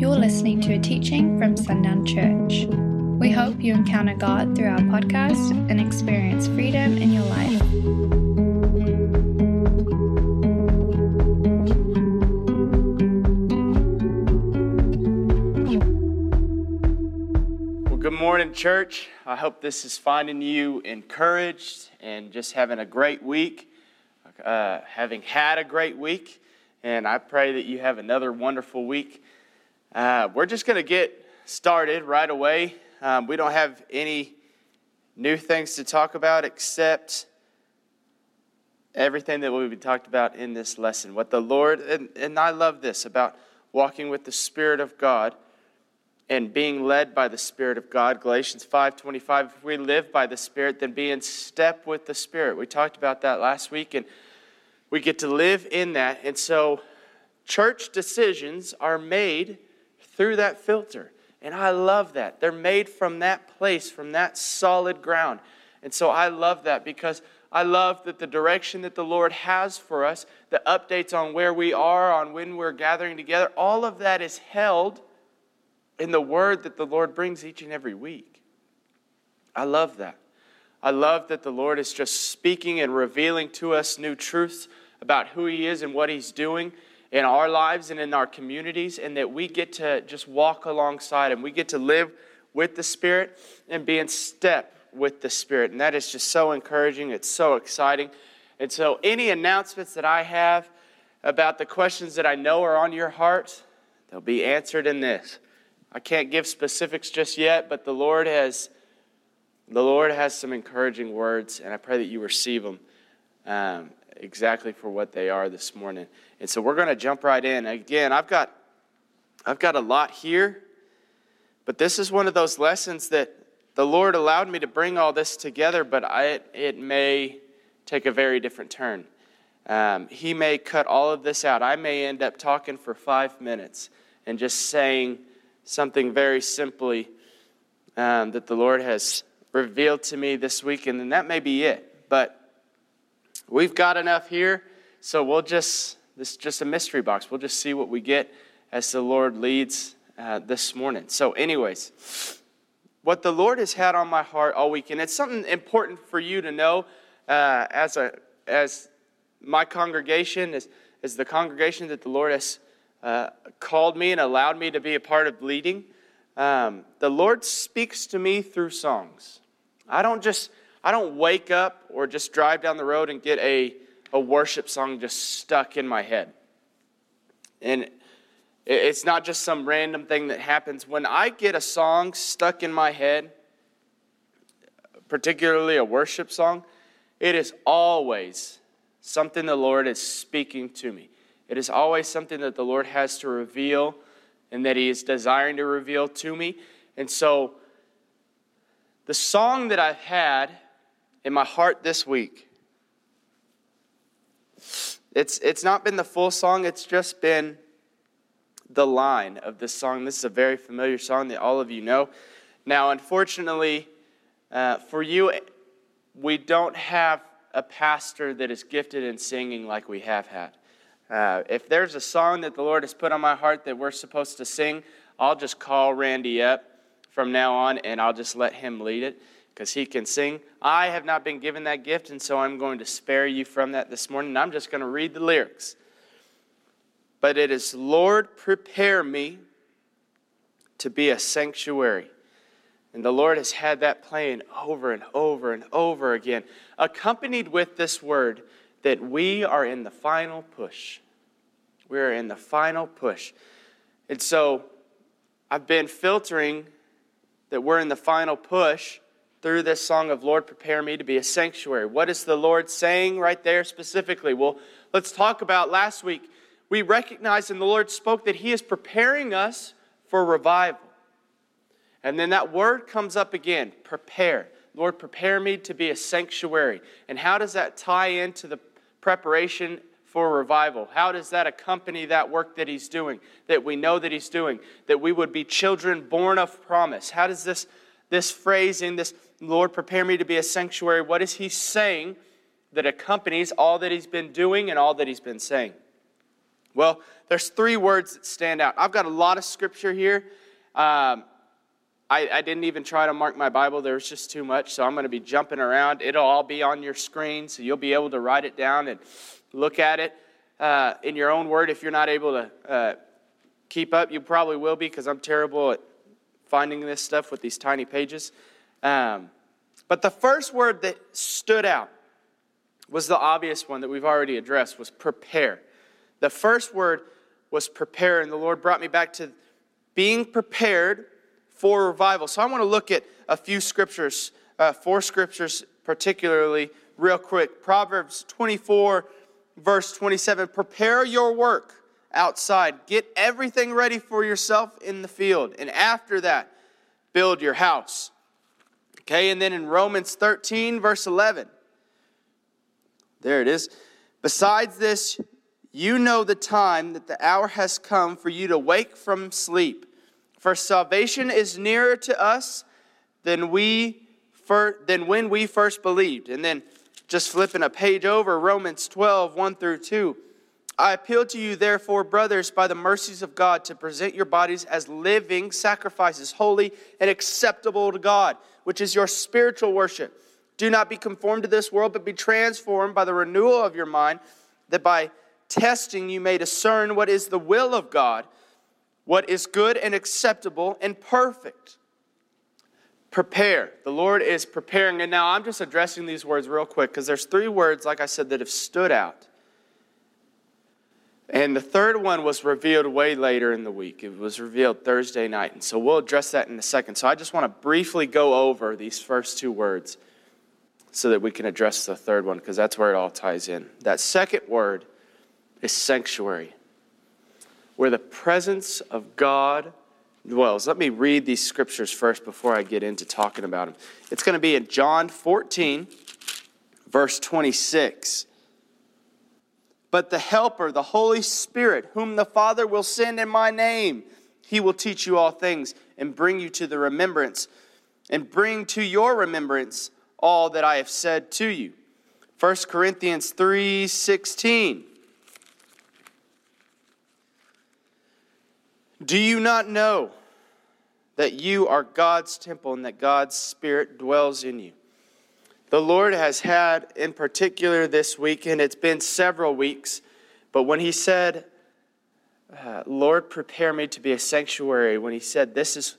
You're listening to a teaching from Sundown Church. We hope you encounter God through our podcast and experience freedom in your life. Well, good morning, church. I hope this is finding you encouraged and just having a great week, uh, having had a great week. And I pray that you have another wonderful week. Uh, we're just going to get started right away. Um, we don't have any new things to talk about except everything that be talked about in this lesson. What the Lord, and, and I love this about walking with the Spirit of God and being led by the Spirit of God. Galatians 5:25, if we live by the Spirit, then be in step with the Spirit. We talked about that last week, and we get to live in that. And so church decisions are made through that filter. And I love that. They're made from that place, from that solid ground. And so I love that because I love that the direction that the Lord has for us, the updates on where we are, on when we're gathering together, all of that is held in the word that the Lord brings each and every week. I love that. I love that the Lord is just speaking and revealing to us new truths about who He is and what He's doing in our lives and in our communities, and that we get to just walk alongside Him. We get to live with the Spirit and be in step with the Spirit. And that is just so encouraging. It's so exciting. And so, any announcements that I have about the questions that I know are on your heart, they'll be answered in this. I can't give specifics just yet, but the Lord has the Lord has some encouraging words, and I pray that you receive them um, exactly for what they are this morning. And so we're going to jump right in. Again, I've got I've got a lot here, but this is one of those lessons that the Lord allowed me to bring all this together, but I, it may take a very different turn. Um, he may cut all of this out. I may end up talking for five minutes and just saying something very simply um, that the Lord has revealed to me this week, and then that may be it. But we've got enough here, so we'll just, this is just a mystery box. We'll just see what we get as the Lord leads uh, this morning. So, anyways, what the Lord has had on my heart all weekend, it's something important for you to know uh, as, a, as my congregation, as, as the congregation that the Lord has uh, called me and allowed me to be a part of leading. Um, the Lord speaks to me through songs. I don't just I don't wake up or just drive down the road and get a, a worship song just stuck in my head. And it's not just some random thing that happens. When I get a song stuck in my head, particularly a worship song, it is always something the Lord is speaking to me. It is always something that the Lord has to reveal and that He is desiring to reveal to me. And so, the song that I've had in my heart this week, it's, it's not been the full song, it's just been the line of this song. This is a very familiar song that all of you know. Now, unfortunately, uh, for you, we don't have a pastor that is gifted in singing like we have had. Uh, if there's a song that the Lord has put on my heart that we're supposed to sing, I'll just call Randy up from now on and I'll just let him lead it because he can sing. I have not been given that gift, and so I'm going to spare you from that this morning. I'm just going to read the lyrics. But it is, Lord, prepare me to be a sanctuary. And the Lord has had that playing over and over and over again, accompanied with this word that we are in the final push. We are in the final push. And so I've been filtering that we're in the final push through this song of Lord, prepare me to be a sanctuary. What is the Lord saying right there specifically? Well, let's talk about last week. We recognized and the Lord spoke that He is preparing us for revival. And then that word comes up again prepare. Lord, prepare me to be a sanctuary. And how does that tie into the preparation for revival? How does that accompany that work that He's doing, that we know that He's doing, that we would be children born of promise? How does this, this phrasing, this, Lord, prepare me to be a sanctuary, what is He saying that accompanies all that He's been doing and all that He's been saying? Well, there's three words that stand out. I've got a lot of scripture here. Um, I, I, didn't even try to mark my Bible. There was just too much, so I'm going to be jumping around. It'll all be on your screen, so you'll be able to write it down and look at it uh, in your own word. If you're not able to uh, keep up, you probably will be because I'm terrible at finding this stuff with these tiny pages. Um, but the first word that stood out was the obvious one that we've already addressed was prepare. The first word was prepare, and the Lord brought me back to being prepared for revival. So I want to look at a few scriptures, uh, four scriptures particularly, real quick. Proverbs 24, verse 27 Prepare your work outside, get everything ready for yourself in the field, and after that, build your house. Okay, and then in Romans 13, verse 11, there it is. Besides this, you know the time that the hour has come for you to wake from sleep. For salvation is nearer to us than we than when we first believed. And then just flipping a page over, Romans 12, 1 through 2. I appeal to you, therefore, brothers, by the mercies of God, to present your bodies as living sacrifices, holy and acceptable to God, which is your spiritual worship. Do not be conformed to this world, but be transformed by the renewal of your mind, that by testing you may discern what is the will of God, what is good and acceptable and perfect. Prepare. The Lord is preparing. And now I'm just addressing these words real quick because there's three words, like I said, that have stood out. And the third one was revealed way later in the week. It was revealed Thursday night. And so we'll address that in a second. So I just want to briefly go over these first two words so that we can address the third one because that's where it all ties in. That second word is sanctuary, where the presence of God dwells. Let me read these scriptures first before I get into talking about them. It's going to be in John 14, verse 26. But the Helper, the Holy Spirit, whom the Father will send in my name, he will teach you all things and bring you to the remembrance and bring to your remembrance all that I have said to you. 1 Corinthians 3:16 Do you not know that you are God's temple and that God's Spirit dwells in you? The Lord has had, in particular this week, and it's been several weeks, but when He said, uh, Lord, prepare me to be a sanctuary, when He said, This is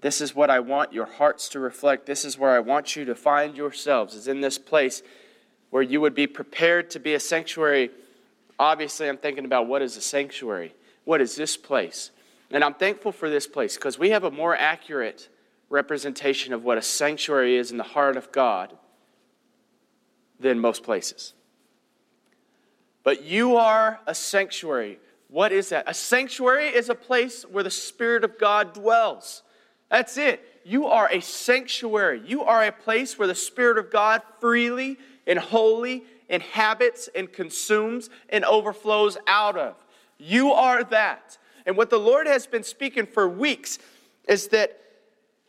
this is what I want your hearts to reflect. This is where I want you to find yourselves, is in this place where you would be prepared to be a sanctuary. Obviously, I'm thinking about what is a sanctuary? What is this place? And I'm thankful for this place because we have a more accurate representation of what a sanctuary is in the heart of God than most places. But you are a sanctuary. What is that? A sanctuary is a place where the Spirit of God dwells. That's it. You are a sanctuary. You are a place where the Spirit of God freely and wholly inhabits and consumes and overflows out of. You are that. And what the Lord has been speaking for weeks is that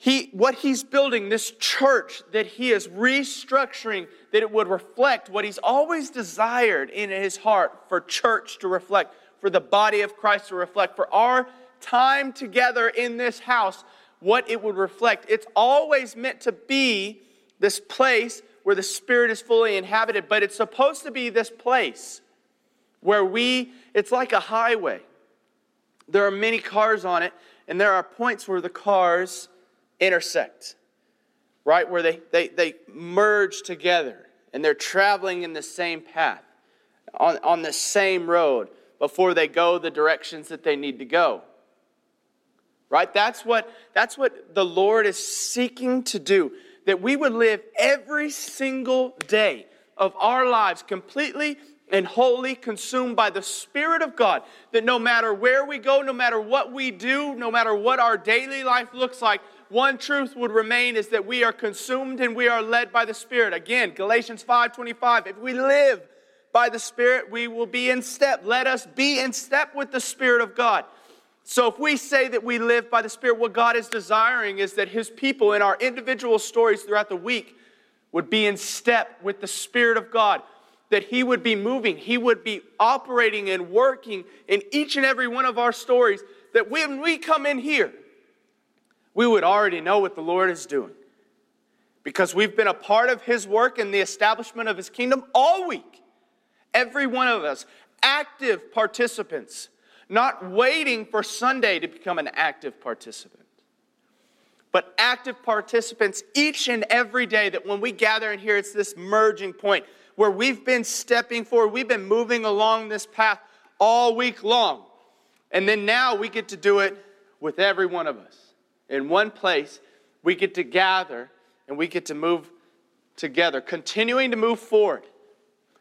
he, what he's building, this church that he is restructuring, that it would reflect what he's always desired in his heart for church to reflect, for the body of Christ to reflect, for our time together in this house what it would reflect. It's always meant to be this place where the Spirit is fully inhabited, but it's supposed to be this place where we, it's like a highway. There are many cars on it, and there are points where the cars intersect, right? Where they, they, they merge together and they're traveling in the same path, on, on the same road before they go the directions that they need to go right that's what that's what the lord is seeking to do that we would live every single day of our lives completely and wholly consumed by the spirit of god that no matter where we go no matter what we do no matter what our daily life looks like one truth would remain is that we are consumed and we are led by the spirit again galatians 5.25 if we live by the spirit we will be in step let us be in step with the spirit of god so, if we say that we live by the Spirit, what God is desiring is that His people in our individual stories throughout the week would be in step with the Spirit of God. that He would be moving, He would be operating and working in each and every one of our stories, that when we come in here, we would already know what the Lord is doing. Because we've been a part of His work and the establishment of His kingdom all week. Every one of us, active participants, not waiting for Sunday to become an active participant but active participants each and every day that when we gather in here, it's this merging point where we've been stepping forward, we've been moving along this path all week long. And then now we get to do it with every one of us. In one place, we get to gather and we get to move together, continuing to move forward,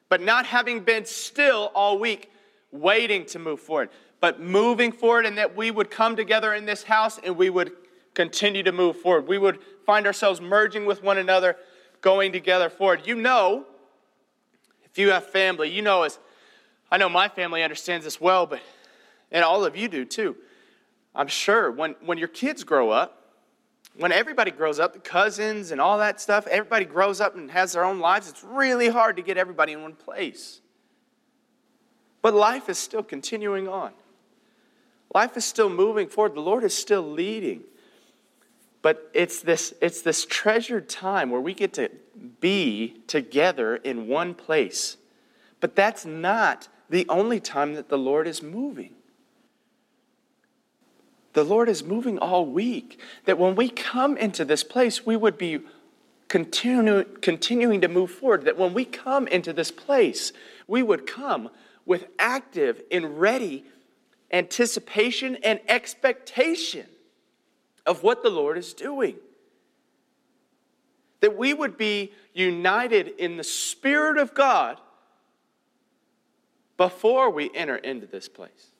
but not having been still all week, waiting to move forward, but moving forward, and that we would come together in this house and we would continue to move forward. We would find ourselves merging with one another, going together forward. You know if you have family, you know as I know my family understands this well, but and all of you do too. I'm sure when, when your kids grow up, when everybody grows up, the cousins and all that stuff, everybody grows up and has their own lives, it's really hard to get everybody in one place. But life is still continuing on. Life is still moving forward. The Lord is still leading. But it's this, it's this treasured time where we get to be together in one place. But that's not the only time that the Lord is moving. The Lord is moving all week. That when we come into this place, we would be continue, continuing to move forward. That when we come into this place, we would come with active and ready anticipation and expectation of what the Lord is doing. That we would be united in the Spirit of God before we enter into this place.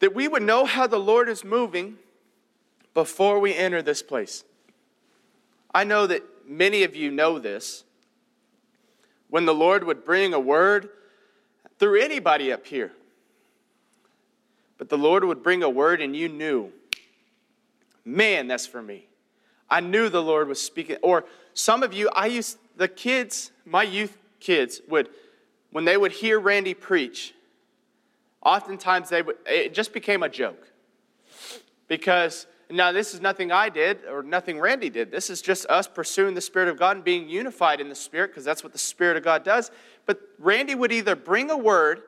That we would know how the Lord is moving before we enter this place. I know that many of you know this. When the Lord would bring a word through anybody up here, but the Lord would bring a word and you knew man, that's for me. I knew the Lord was speaking. Or some of you, I used, the kids, my youth kids would, when they would hear Randy preach, oftentimes they would, it just became a joke. Because now this is nothing I did or nothing Randy did. This is just us pursuing the Spirit of God and being unified in the Spirit because that's what the Spirit of God does. But Randy would either bring a word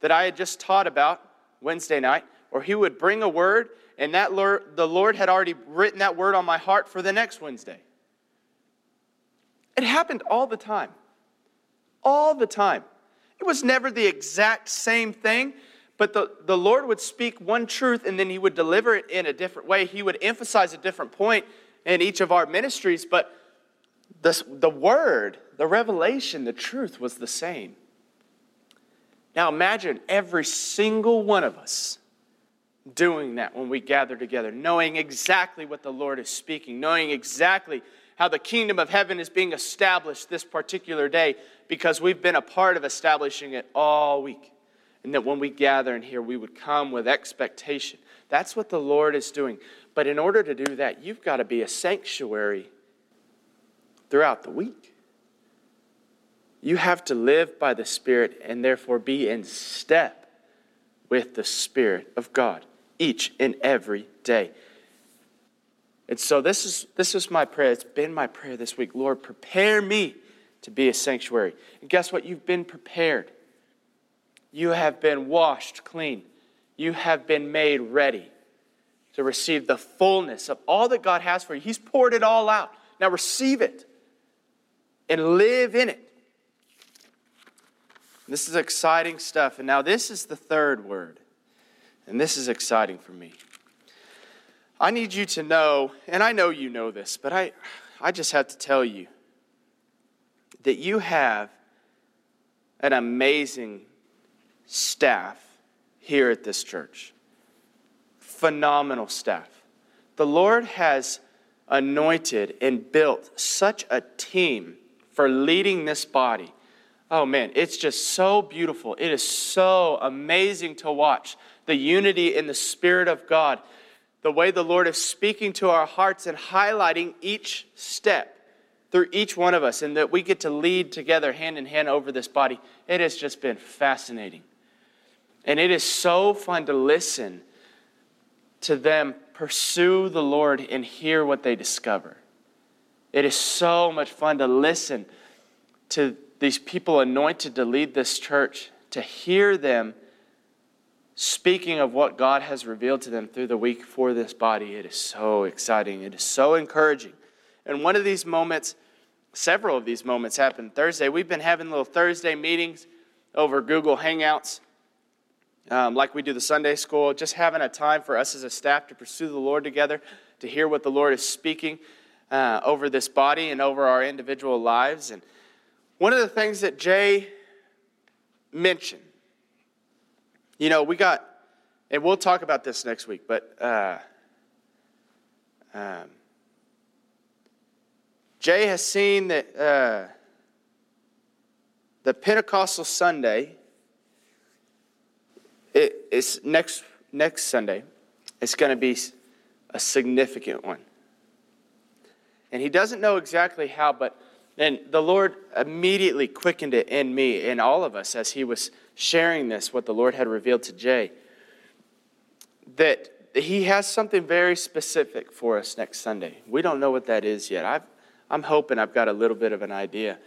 that I had just taught about Wednesday night, or he would bring a word and that Lord, the Lord had already written that word on my heart for the next Wednesday. It happened all the time. All the time. It was never the exact same thing, but the, the Lord would speak one truth and then He would deliver it in a different way. He would emphasize a different point in each of our ministries, but the, the word, the revelation, the truth was the same. Now imagine every single one of us doing that when we gather together, knowing exactly what the Lord is speaking, knowing exactly how the kingdom of heaven is being established this particular day because we've been a part of establishing it all week. And that when we gather in here, we would come with expectation. That's what the Lord is doing. But in order to do that, you've got to be a sanctuary throughout the week. You have to live by the Spirit and therefore be in step with the Spirit of God each and every day. And so this is this is my prayer. It's been my prayer this week. Lord, prepare me to be a sanctuary. And guess what? You've been prepared. You have been washed clean. You have been made ready to receive the fullness of all that God has for you. He's poured it all out. Now receive it and live in it. This is exciting stuff. And now this is the third word. And this is exciting for me. I need you to know, and I know you know this, but I, I just have to tell you that you have an amazing staff here at this church. Phenomenal staff. The Lord has anointed and built such a team for leading this body. Oh man, it's just so beautiful. It is so amazing to watch the unity in the Spirit of God, the way the Lord is speaking to our hearts and highlighting each step through each one of us and that we get to lead together hand in hand over this body. It has just been fascinating. And it is so fun to listen to them pursue the Lord and hear what they discover. It is so much fun to listen to these people anointed to lead this church, to hear them speaking of what God has revealed to them through the week for this body. It is so exciting. It is so encouraging. And one of these moments, several of these moments happened Thursday. We've been having little Thursday meetings over Google Hangouts um, like we do the Sunday school, just having a time for us as a staff to pursue the Lord together, to hear what the Lord is speaking uh, over this body and over our individual lives. And one of the things that Jay mentioned, you know, we got, and we'll talk about this next week, but uh, um, Jay has seen that uh, the Pentecostal Sunday it, it's next next Sunday. It's going to be a significant one. And he doesn't know exactly how, but then the Lord immediately quickened it in me and all of us as he was sharing this, what the Lord had revealed to Jay, that he has something very specific for us next Sunday. We don't know what that is yet. i am hoping I've got a little bit of an idea.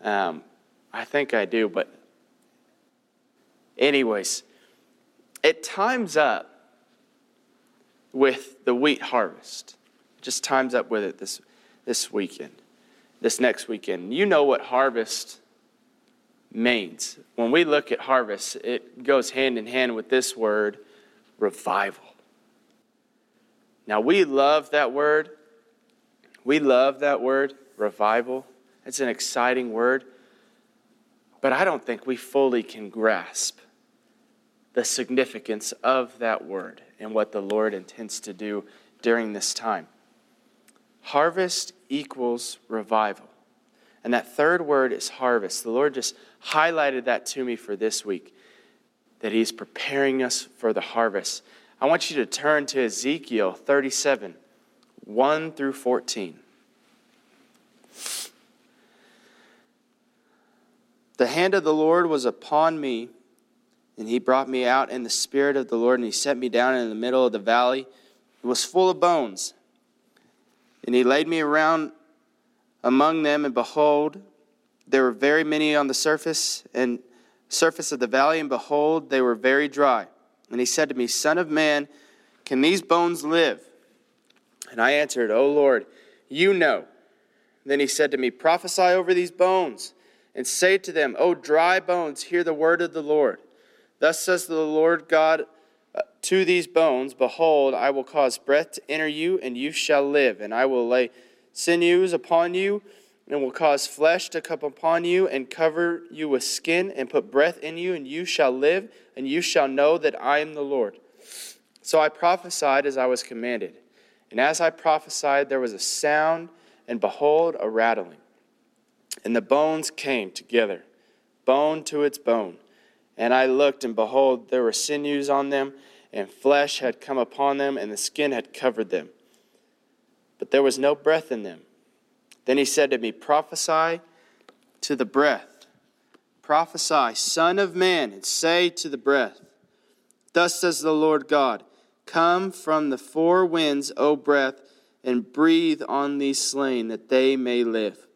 Um, I think I do, but, anyways, it times up with the wheat harvest. It just times up with it this, this weekend, this next weekend. You know what harvest means. When we look at harvest, it goes hand in hand with this word, revival. Now, we love that word. We love that word, revival. It's an exciting word. But I don't think we fully can grasp the significance of that word and what the Lord intends to do during this time. Harvest equals revival. And that third word is harvest. The Lord just highlighted that to me for this week, that He's preparing us for the harvest. I want you to turn to Ezekiel 37, 1 through 14. The hand of the Lord was upon me and he brought me out in the spirit of the Lord, and he set me down in the middle of the valley. It was full of bones. And he laid me around among them, and behold, there were very many on the surface and surface of the valley, and behold, they were very dry. And he said to me, Son of man, can these bones live? And I answered, O Lord, you know. Then he said to me, Prophesy over these bones, and say to them, O dry bones, hear the word of the Lord. Thus says the Lord God to these bones Behold, I will cause breath to enter you, and you shall live. And I will lay sinews upon you, and will cause flesh to come upon you, and cover you with skin, and put breath in you, and you shall live, and you shall know that I am the Lord. So I prophesied as I was commanded. And as I prophesied, there was a sound, and behold, a rattling. And the bones came together, bone to its bone. And I looked, and behold, there were sinews on them, and flesh had come upon them, and the skin had covered them. But there was no breath in them. Then he said to me, Prophesy to the breath. Prophesy, Son of Man, and say to the breath, Thus says the Lord God, Come from the four winds, O breath, and breathe on these slain, that they may live.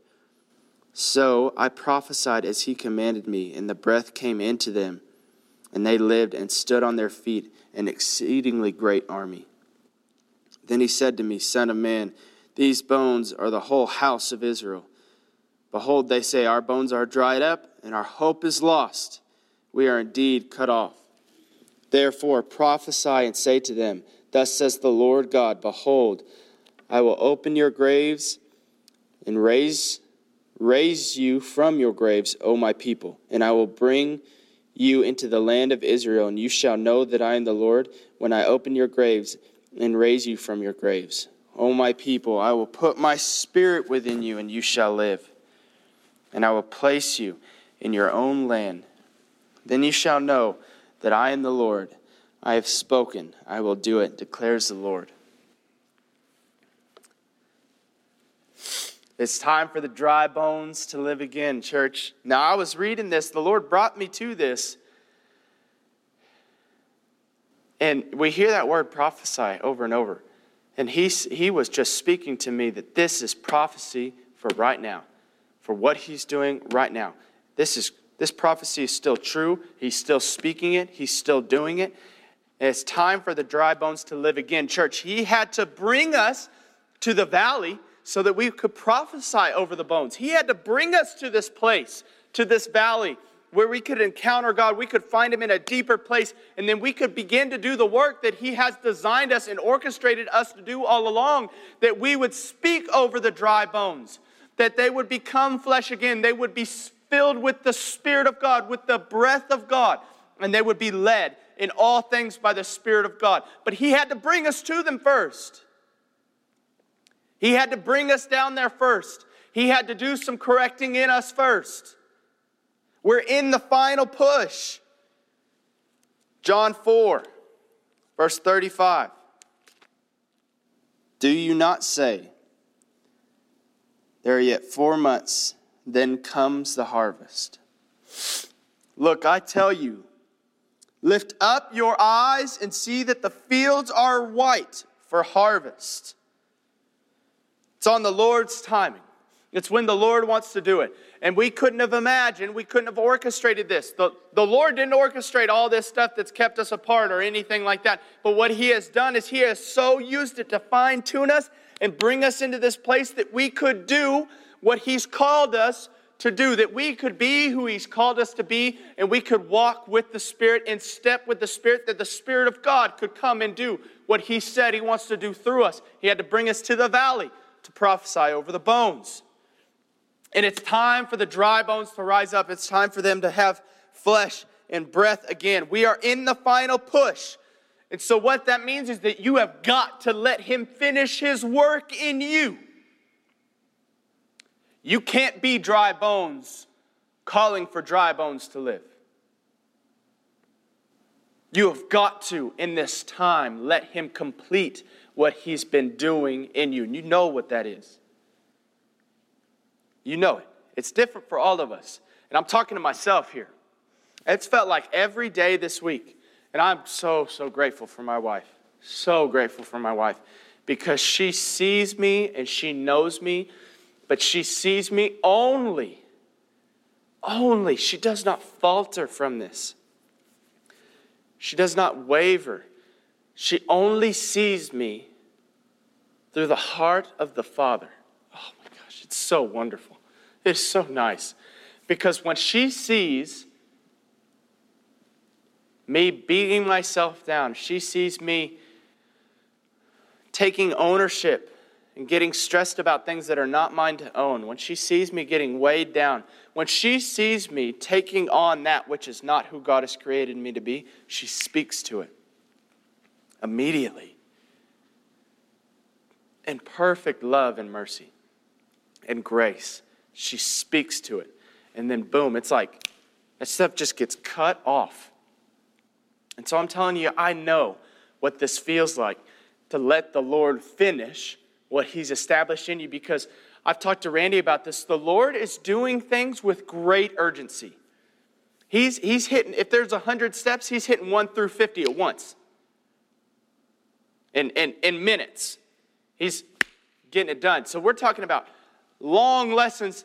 So I prophesied as he commanded me, and the breath came into them, and they lived and stood on their feet, an exceedingly great army. Then he said to me, Son of man, these bones are the whole house of Israel. Behold, they say, Our bones are dried up, and our hope is lost. We are indeed cut off. Therefore prophesy and say to them, Thus says the Lord God, Behold, I will open your graves and raise Raise you from your graves, O my people, and I will bring you into the land of Israel, and you shall know that I am the Lord when I open your graves and raise you from your graves. O my people, I will put my spirit within you, and you shall live. And I will place you in your own land. Then you shall know that I am the Lord. I have spoken, I will do it, declares the Lord. It's time for the dry bones to live again, church. Now, I was reading this, the Lord brought me to this. And we hear that word prophesy over and over. And he, he was just speaking to me that this is prophecy for right now, for what he's doing right now. This, is, this prophecy is still true. He's still speaking it, he's still doing it. And it's time for the dry bones to live again. Church, he had to bring us to the valley so that we could prophesy over the bones. He had to bring us to this place, to this valley, where we could encounter God. We could find Him in a deeper place, and then we could begin to do the work that He has designed us and orchestrated us to do all along. That we would speak over the dry bones, that they would become flesh again. They would be filled with the Spirit of God, with the breath of God, and they would be led in all things by the Spirit of God. But He had to bring us to them first. He had to bring us down there first. He had to do some correcting in us first. We're in the final push. John 4, verse 35. Do you not say, There are yet four months, then comes the harvest? Look, I tell you, lift up your eyes and see that the fields are white for harvest. It's on the Lord's timing. It's when the Lord wants to do it. And we couldn't have imagined, we couldn't have orchestrated this. The, the Lord didn't orchestrate all this stuff that's kept us apart or anything like that. But what He has done is He has so used it to fine tune us and bring us into this place that we could do what He's called us to do, that we could be who He's called us to be, and we could walk with the Spirit and step with the Spirit, that the Spirit of God could come and do what He said He wants to do through us. He had to bring us to the valley prophesy over the bones. And it's time for the dry bones to rise up. It's time for them to have flesh and breath again. We are in the final push. And so, what that means is that you have got to let Him finish His work in you. You can't be dry bones calling for dry bones to live. You have got to, in this time, let Him complete what He's been doing in you. And you know what that is. You know it. It's different for all of us. And I'm talking to myself here. It's felt like every day this week. And I'm so, so grateful for my wife. So grateful for my wife because she sees me and she knows me, but she sees me only, only. She does not falter from this. She does not waver. She only sees me through the heart of the Father. Oh my gosh, it's so wonderful. It's so nice. Because when she sees me beating myself down, she sees me taking ownership and getting stressed about things that are not mine to own, when she sees me getting weighed down, when she sees me taking on that which is not who God has created me to be, she speaks to it immediately in perfect love and mercy and grace. She speaks to it. And then, boom, it's like that stuff just gets cut off. And so I'm telling you, I know what this feels like to let the Lord finish what He's established in you because I've talked to Randy about this. The Lord is doing things with great urgency. He's, he's hitting, if there's 100 steps, He's hitting 1 through 50 at once in, in, in minutes. He's getting it done. So we're talking about long lessons,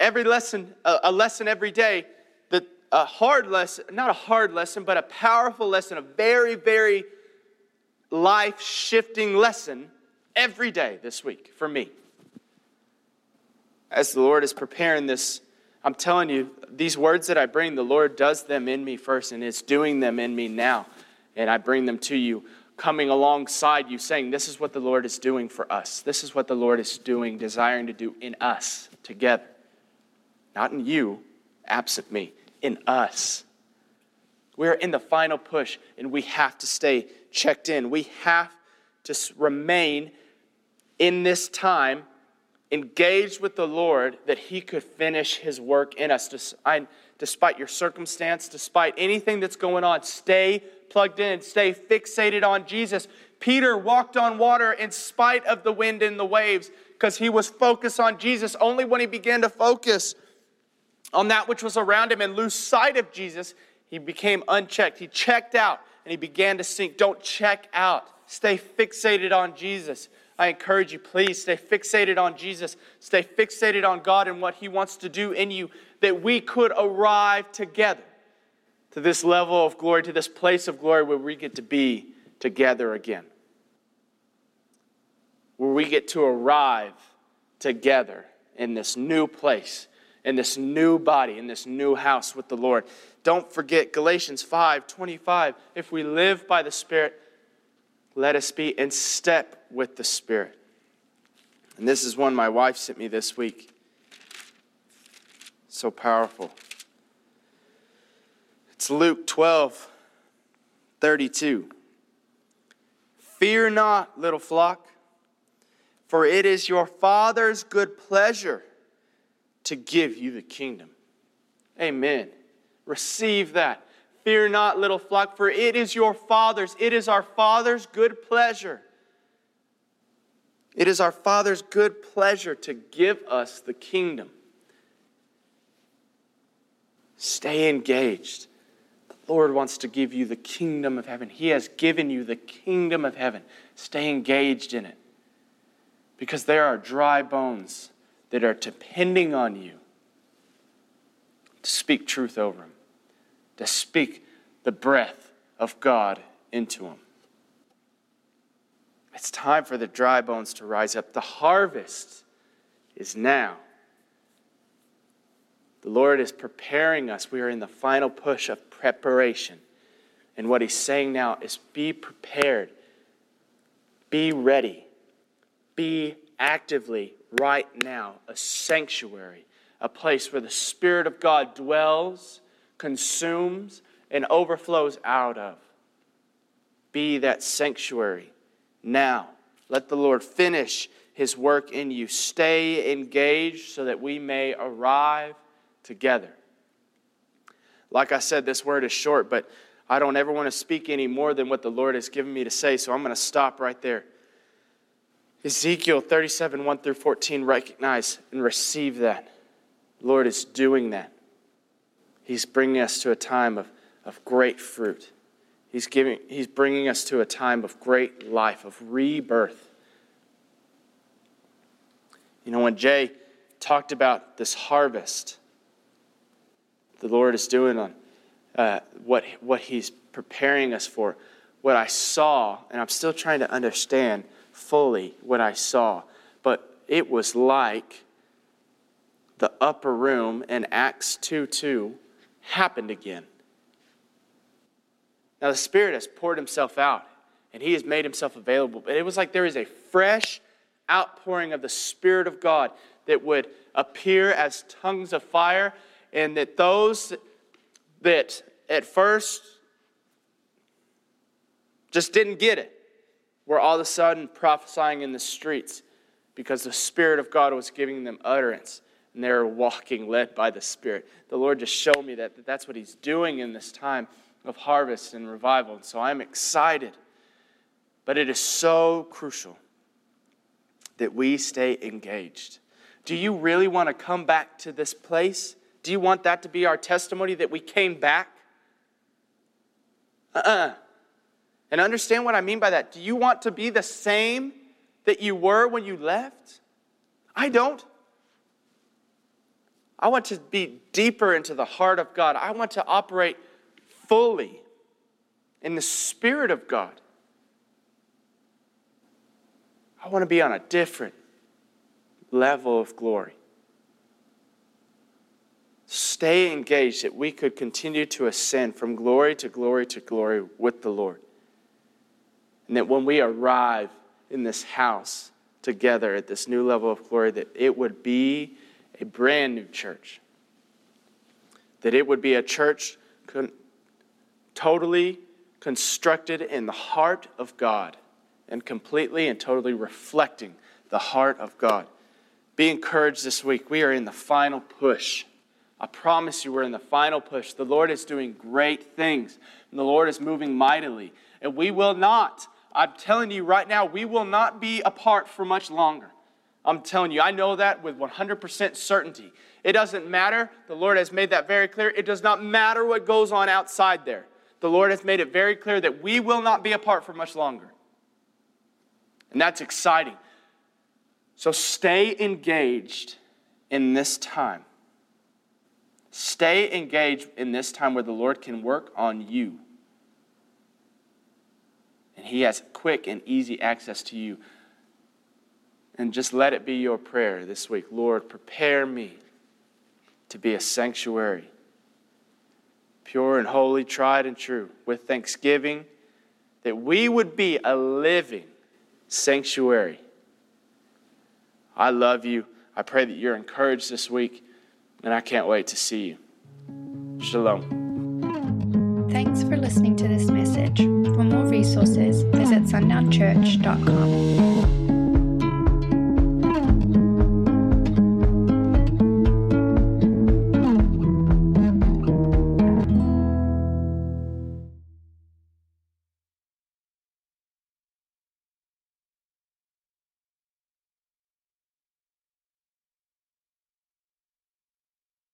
every lesson, a, a lesson every day. The, a hard lesson, not a hard lesson, but a powerful lesson, a very, very life shifting lesson every day this week for me. As the Lord is preparing this, I'm telling you, these words that I bring, the Lord does them in me first, and it's doing them in me now. And I bring them to you coming alongside you, saying, This is what the Lord is doing for us. This is what the Lord is doing, desiring to do in us together. Not in you, absent me, in us. We're in the final push, and we have to stay checked in. We have to remain in this time engaged with the Lord that He could finish His work in us. Despite your circumstance, despite anything that's going on, stay plugged in, stay fixated on Jesus. Peter walked on water in spite of the wind and the waves because he was focused on Jesus. Only when he began to focus on that which was around him and lose sight of Jesus, he became unchecked. He checked out and he began to sink. Don't check out. Stay fixated on Jesus. I encourage you, please stay fixated on Jesus. Stay fixated on God and what He wants to do in you, that we could arrive together to this level of glory, to this place of glory where we get to be together again. Where we get to arrive together in this new place, in this new body, in this new house with the Lord. Don't forget Galatians 5 25. If we live by the Spirit, let us be in step with the Spirit. And this is one my wife sent me this week. So powerful. It's Luke 12 32. Fear not, little flock, for it is your Father's good pleasure to give you the kingdom. Amen. Receive that. Fear not, little flock, for it is your Father's, it is our Father's good pleasure. It is our Father's good pleasure to give us the kingdom. Stay engaged. Lord wants to give you the kingdom of heaven. He has given you the kingdom of heaven. Stay engaged in it. Because there are dry bones that are depending on you to speak truth over them to speak the breath of God into them. It's time for the dry bones to rise up. The harvest is now. The Lord is preparing us. We are in the final push of preparation. And what He's saying now is be prepared, be ready, be actively, right now, a sanctuary, a place where the Spirit of God dwells consumes, and overflows out of. Be that sanctuary now. Let the Lord finish his work in you. Stay engaged so that we may arrive together. Like I said, this word is short, but I don't ever want to speak any more than what the Lord has given me to say, so I'm going to stop right there. Ezekiel 37, 1 through 14, recognize and receive that. The Lord is doing that. He's bringing us to a time of, of great fruit. He's, giving, he's bringing us to a time of great life, of rebirth. You know, when Jay talked about this harvest the Lord is doing on uh, what, what He's preparing us for, what I saw, and I'm still trying to understand fully what I saw, but it was like the upper room in Acts 2 2 happened again. Now, the Spirit has poured Himself out and He has made Himself available, but it was like there is a fresh outpouring of the Spirit of God that would appear as tongues of fire, and that those that at first just didn't get it were all of a sudden prophesying in the streets because the Spirit of God was giving them utterance and they were walking led by the Spirit. The Lord just showed me that, that that's what He's doing in this time of harvest and revival. And so I'm excited. But it is so crucial that we stay engaged. Do you really want to come back to this place? Do you want that to be our testimony that we came back? Uh uh-uh. uh And understand what I mean by that. Do you want to be the same that you were when you left? I don't. I want to be deeper into the heart of God. I want to operate fully in the Spirit of God. I want to be on a different level of glory. Stay engaged that we could continue to ascend from glory to glory to glory with the Lord. And that when we arrive in this house together at this new level of glory, that it would be a brand new church. That it would be a church con- totally constructed in the heart of God and completely and totally reflecting the heart of God. Be encouraged this week. We are in the final push. I promise you, we're in the final push. The Lord is doing great things, and the Lord is moving mightily. And we will not, I'm telling you right now, we will not be apart for much longer. I'm telling you, I know that with 100% certainty. It doesn't matter. The Lord has made that very clear. It does not matter what goes on outside there. The Lord has made it very clear that we will not be apart for much longer. And that's exciting. So stay engaged in this time. Stay engaged in this time where the Lord can work on you. And He has quick and easy access to you. And just let it be your prayer this week Lord, prepare me to be a sanctuary, pure and holy, tried and true, with thanksgiving, that we would be a living sanctuary. I love you. I pray that you're encouraged this week, and I can't wait to see you. Shalom. Thanks for listening to this message. For more resources, visit sundownchurch.com.